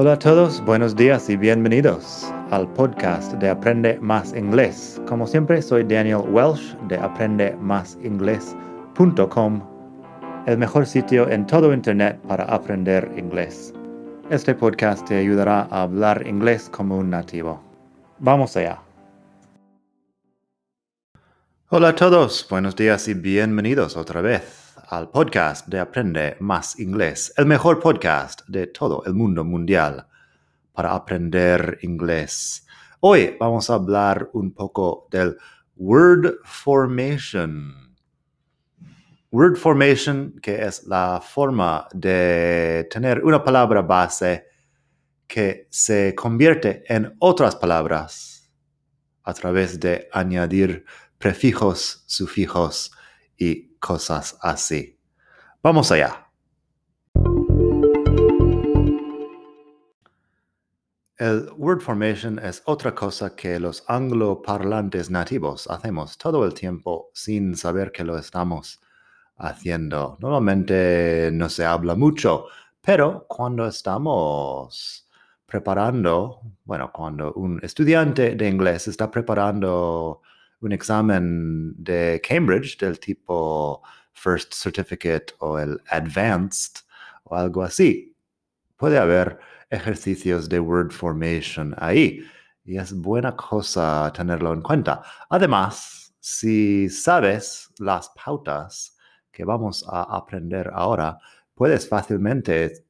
Hola a todos, buenos días y bienvenidos al podcast de Aprende Más Inglés. Como siempre, soy Daniel Welsh de aprendemásinglés.com, el mejor sitio en todo Internet para aprender inglés. Este podcast te ayudará a hablar inglés como un nativo. Vamos allá. Hola a todos, buenos días y bienvenidos otra vez al podcast de Aprende Más Inglés, el mejor podcast de todo el mundo mundial para aprender inglés. Hoy vamos a hablar un poco del word formation. Word formation, que es la forma de tener una palabra base que se convierte en otras palabras a través de añadir prefijos, sufijos y cosas así. Vamos allá. El word formation es otra cosa que los angloparlantes nativos hacemos todo el tiempo sin saber que lo estamos haciendo. Normalmente no se habla mucho, pero cuando estamos preparando, bueno, cuando un estudiante de inglés está preparando un examen de Cambridge del tipo First Certificate o el Advanced o algo así. Puede haber ejercicios de word formation ahí y es buena cosa tenerlo en cuenta. Además, si sabes las pautas que vamos a aprender ahora, puedes fácilmente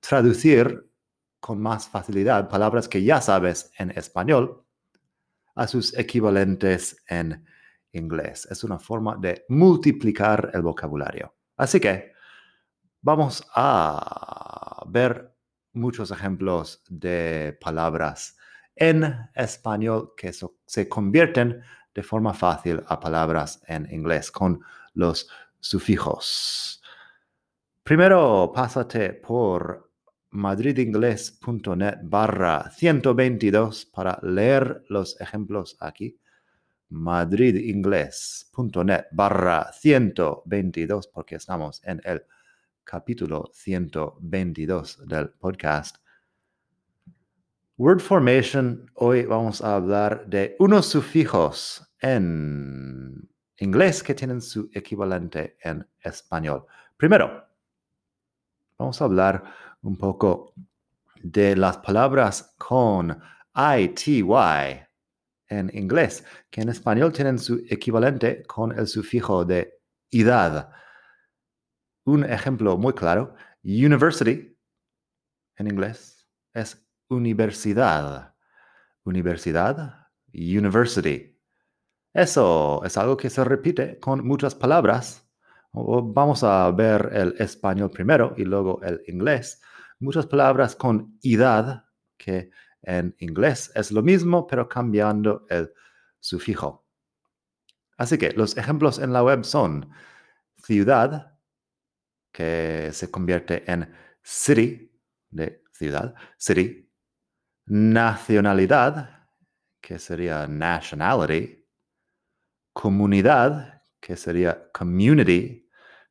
traducir con más facilidad palabras que ya sabes en español a sus equivalentes en inglés. Es una forma de multiplicar el vocabulario. Así que vamos a ver muchos ejemplos de palabras en español que se convierten de forma fácil a palabras en inglés con los sufijos. Primero, pásate por madridingles.net barra 122 para leer los ejemplos aquí. madridingles.net barra 122 porque estamos en el capítulo 122 del podcast. Word formation, hoy vamos a hablar de unos sufijos en inglés que tienen su equivalente en español. Primero, vamos a hablar un poco de las palabras con ITY en inglés, que en español tienen su equivalente con el sufijo de idad. Un ejemplo muy claro, university en inglés es universidad. Universidad, university. Eso es algo que se repite con muchas palabras. Vamos a ver el español primero y luego el inglés muchas palabras con idad, que en inglés es lo mismo, pero cambiando el sufijo. Así que los ejemplos en la web son ciudad, que se convierte en city, de ciudad, city, nacionalidad, que sería nationality, comunidad, que sería community.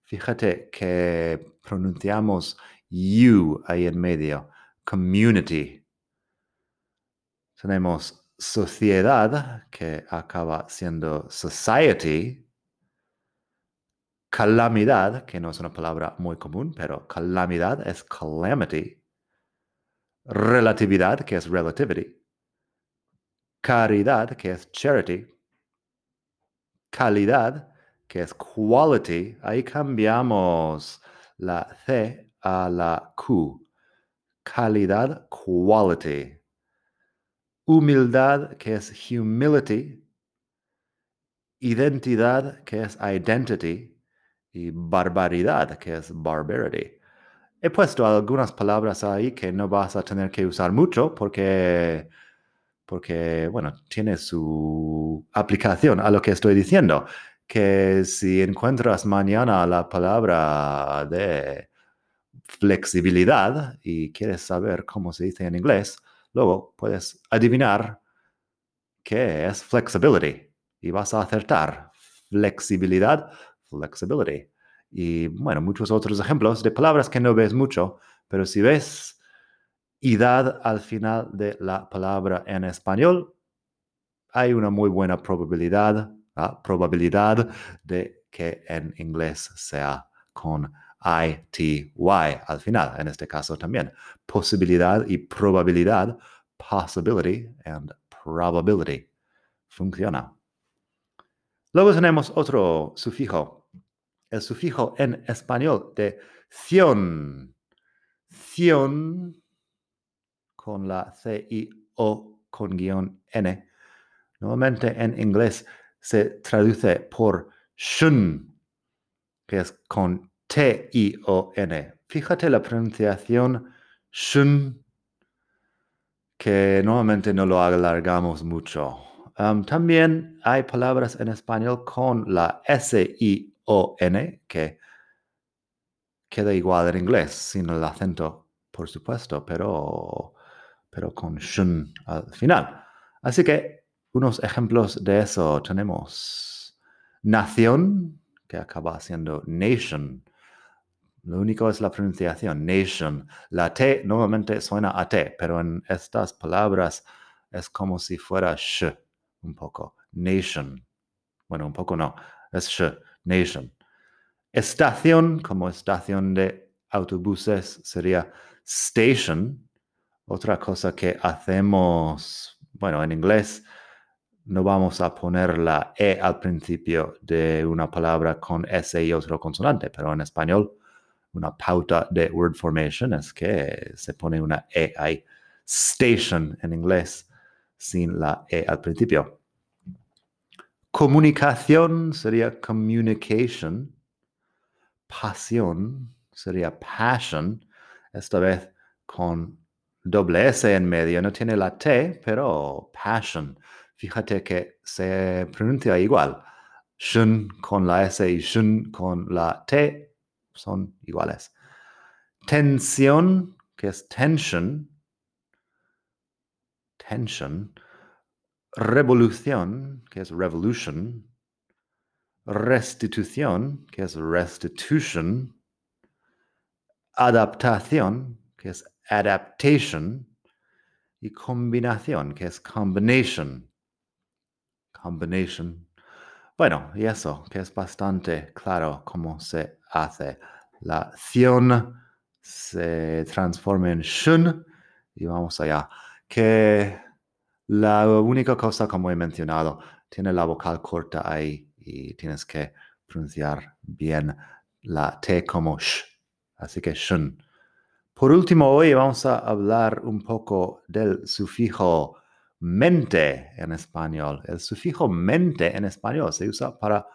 Fíjate que pronunciamos you ahí en medio, community. Tenemos sociedad, que acaba siendo society. Calamidad, que no es una palabra muy común, pero calamidad es calamity. Relatividad, que es relativity. Caridad, que es charity. Calidad, que es quality. Ahí cambiamos la C a la Q. Calidad, quality. Humildad, que es humility. Identidad, que es identity. Y barbaridad, que es barbarity. He puesto algunas palabras ahí que no vas a tener que usar mucho porque, porque, bueno, tiene su aplicación a lo que estoy diciendo. Que si encuentras mañana la palabra de flexibilidad y quieres saber cómo se dice en inglés, luego puedes adivinar qué es flexibility y vas a acertar. Flexibilidad, flexibility. Y bueno, muchos otros ejemplos de palabras que no ves mucho, pero si ves idad al final de la palabra en español, hay una muy buena probabilidad, probabilidad de que en inglés sea con ITY al final. En este caso también posibilidad y probabilidad, possibility and probability. Funciona. Luego tenemos otro sufijo, el sufijo en español de ción. Ción con la C-I-O con guion N. Nuevamente en inglés se traduce por shun, que es con T-I-O-N. Fíjate la pronunciación shun, que nuevamente no lo alargamos mucho. También hay palabras en español con la S-I-O-N, que queda igual en inglés, sin el acento, por supuesto, pero, pero con shun al final. Así que unos ejemplos de eso tenemos nación, que acaba siendo nation. Lo único es la pronunciación, nation. La T normalmente suena a T, pero en estas palabras es como si fuera sh, un poco. Nation. Bueno, un poco no, es sh, nation. Estación, como estación de autobuses, sería station. Otra cosa que hacemos, bueno, en inglés no vamos a poner la E al principio de una palabra con S y otro consonante, pero en español una pauta de word formation es que se pone una E ahí. Station en inglés sin la E al principio. Comunicación sería communication pasión sería passion, esta vez con doble S en medio, no tiene la T, pero passion. Fíjate que se pronuncia igual. Shun con la S y shun con la T son iguales. Tensión, que es tension. Tension. Revolución, que es revolution restitución, que es restitution, adaptación, que es adaptation, y combinación, que es combination. Combination. Bueno, y eso, que es bastante claro cómo se hace. La acción se transforma en shun y vamos allá. Que la única cosa, como he mencionado, tiene la vocal corta ahí y tienes que pronunciar bien la T como sh. Así que shun. Por último, hoy vamos a hablar un poco del sufijo mente en español. El sufijo mente en español se usa para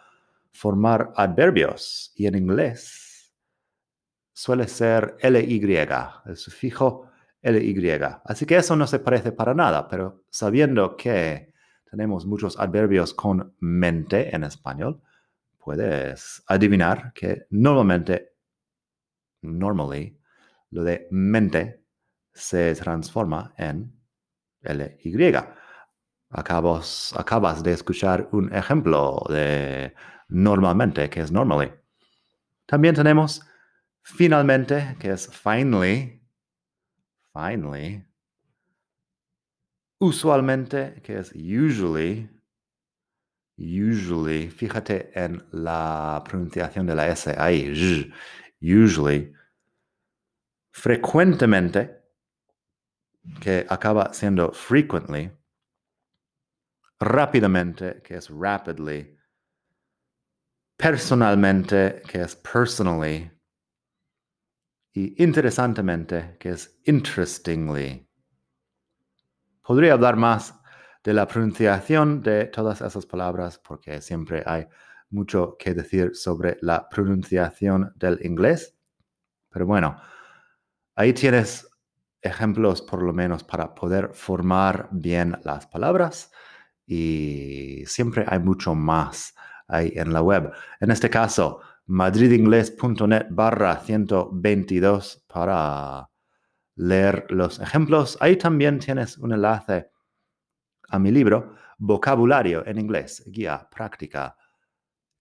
formar adverbios y en inglés suele ser LY, el sufijo LY. Así que eso no se parece para nada, pero sabiendo que tenemos muchos adverbios con mente en español, puedes adivinar que normalmente, normally, lo de mente se transforma en LY. Acabas, acabas de escuchar un ejemplo de normalmente, que es normally. También tenemos finalmente, que es finally. Finally usualmente, que es usually, usually, fíjate en la pronunciación de la S ahí, usually, frecuentemente, que acaba siendo frequently, rápidamente, que es rapidly, personalmente, que es personally, y interesantemente, que es interestingly. Podría hablar más de la pronunciación de todas esas palabras porque siempre hay mucho que decir sobre la pronunciación del inglés. Pero bueno, ahí tienes ejemplos por lo menos para poder formar bien las palabras y siempre hay mucho más ahí en la web. En este caso, madridingles.net barra 122 para leer los ejemplos. Ahí también tienes un enlace a mi libro, Vocabulario en inglés, guía práctica,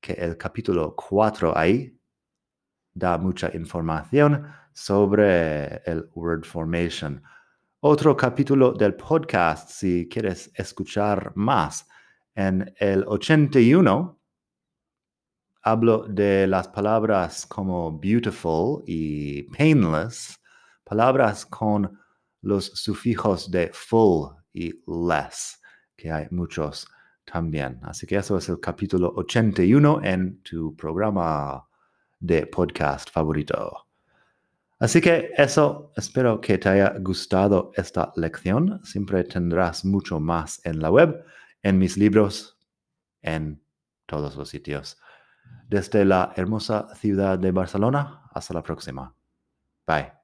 que el capítulo 4 ahí da mucha información sobre el word formation. otro capítulo del podcast si quieres escuchar más. En el 81 hablo de las palabras como beautiful y painless, palabras con los sufijos de full y less, que hay muchos también. Así que eso es el capítulo 81 en tu programa de podcast favorito. Así que eso, espero que te haya gustado esta lección. Siempre tendrás mucho más en la web, en mis libros, en todos los sitios. Desde la hermosa ciudad de Barcelona, hasta la próxima. Bye.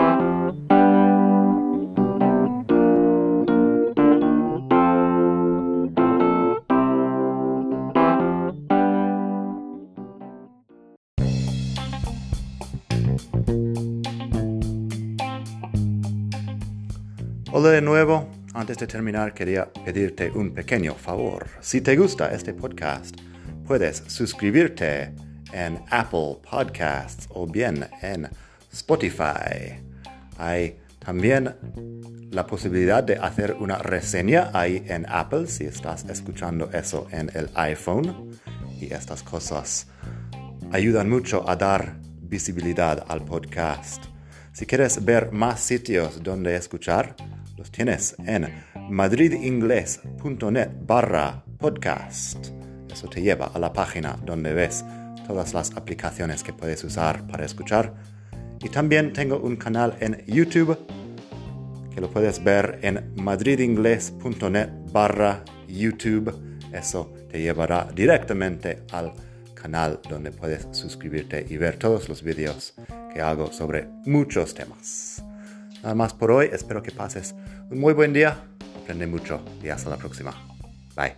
Hola de nuevo. Antes de terminar, quería pedirte un pequeño favor. Si te gusta este podcast, puedes suscribirte en Apple Podcasts o bien en Spotify. Hay también la posibilidad de hacer una reseña ahí en Apple si estás escuchando eso en el iPhone. Y estas cosas ayudan mucho a dar visibilidad al podcast. Si quieres ver más sitios donde escuchar, los tienes en madridingles.net barra podcast. Eso te lleva a la página donde ves todas las aplicaciones que puedes usar para escuchar. Y también tengo un canal en YouTube que lo puedes ver en madridingles.net barra YouTube. Eso te llevará directamente al canal donde puedes suscribirte y ver todos los vídeos que hago sobre muchos temas. Nada más por hoy, espero que pases un muy buen día, aprende mucho y hasta la próxima. Bye.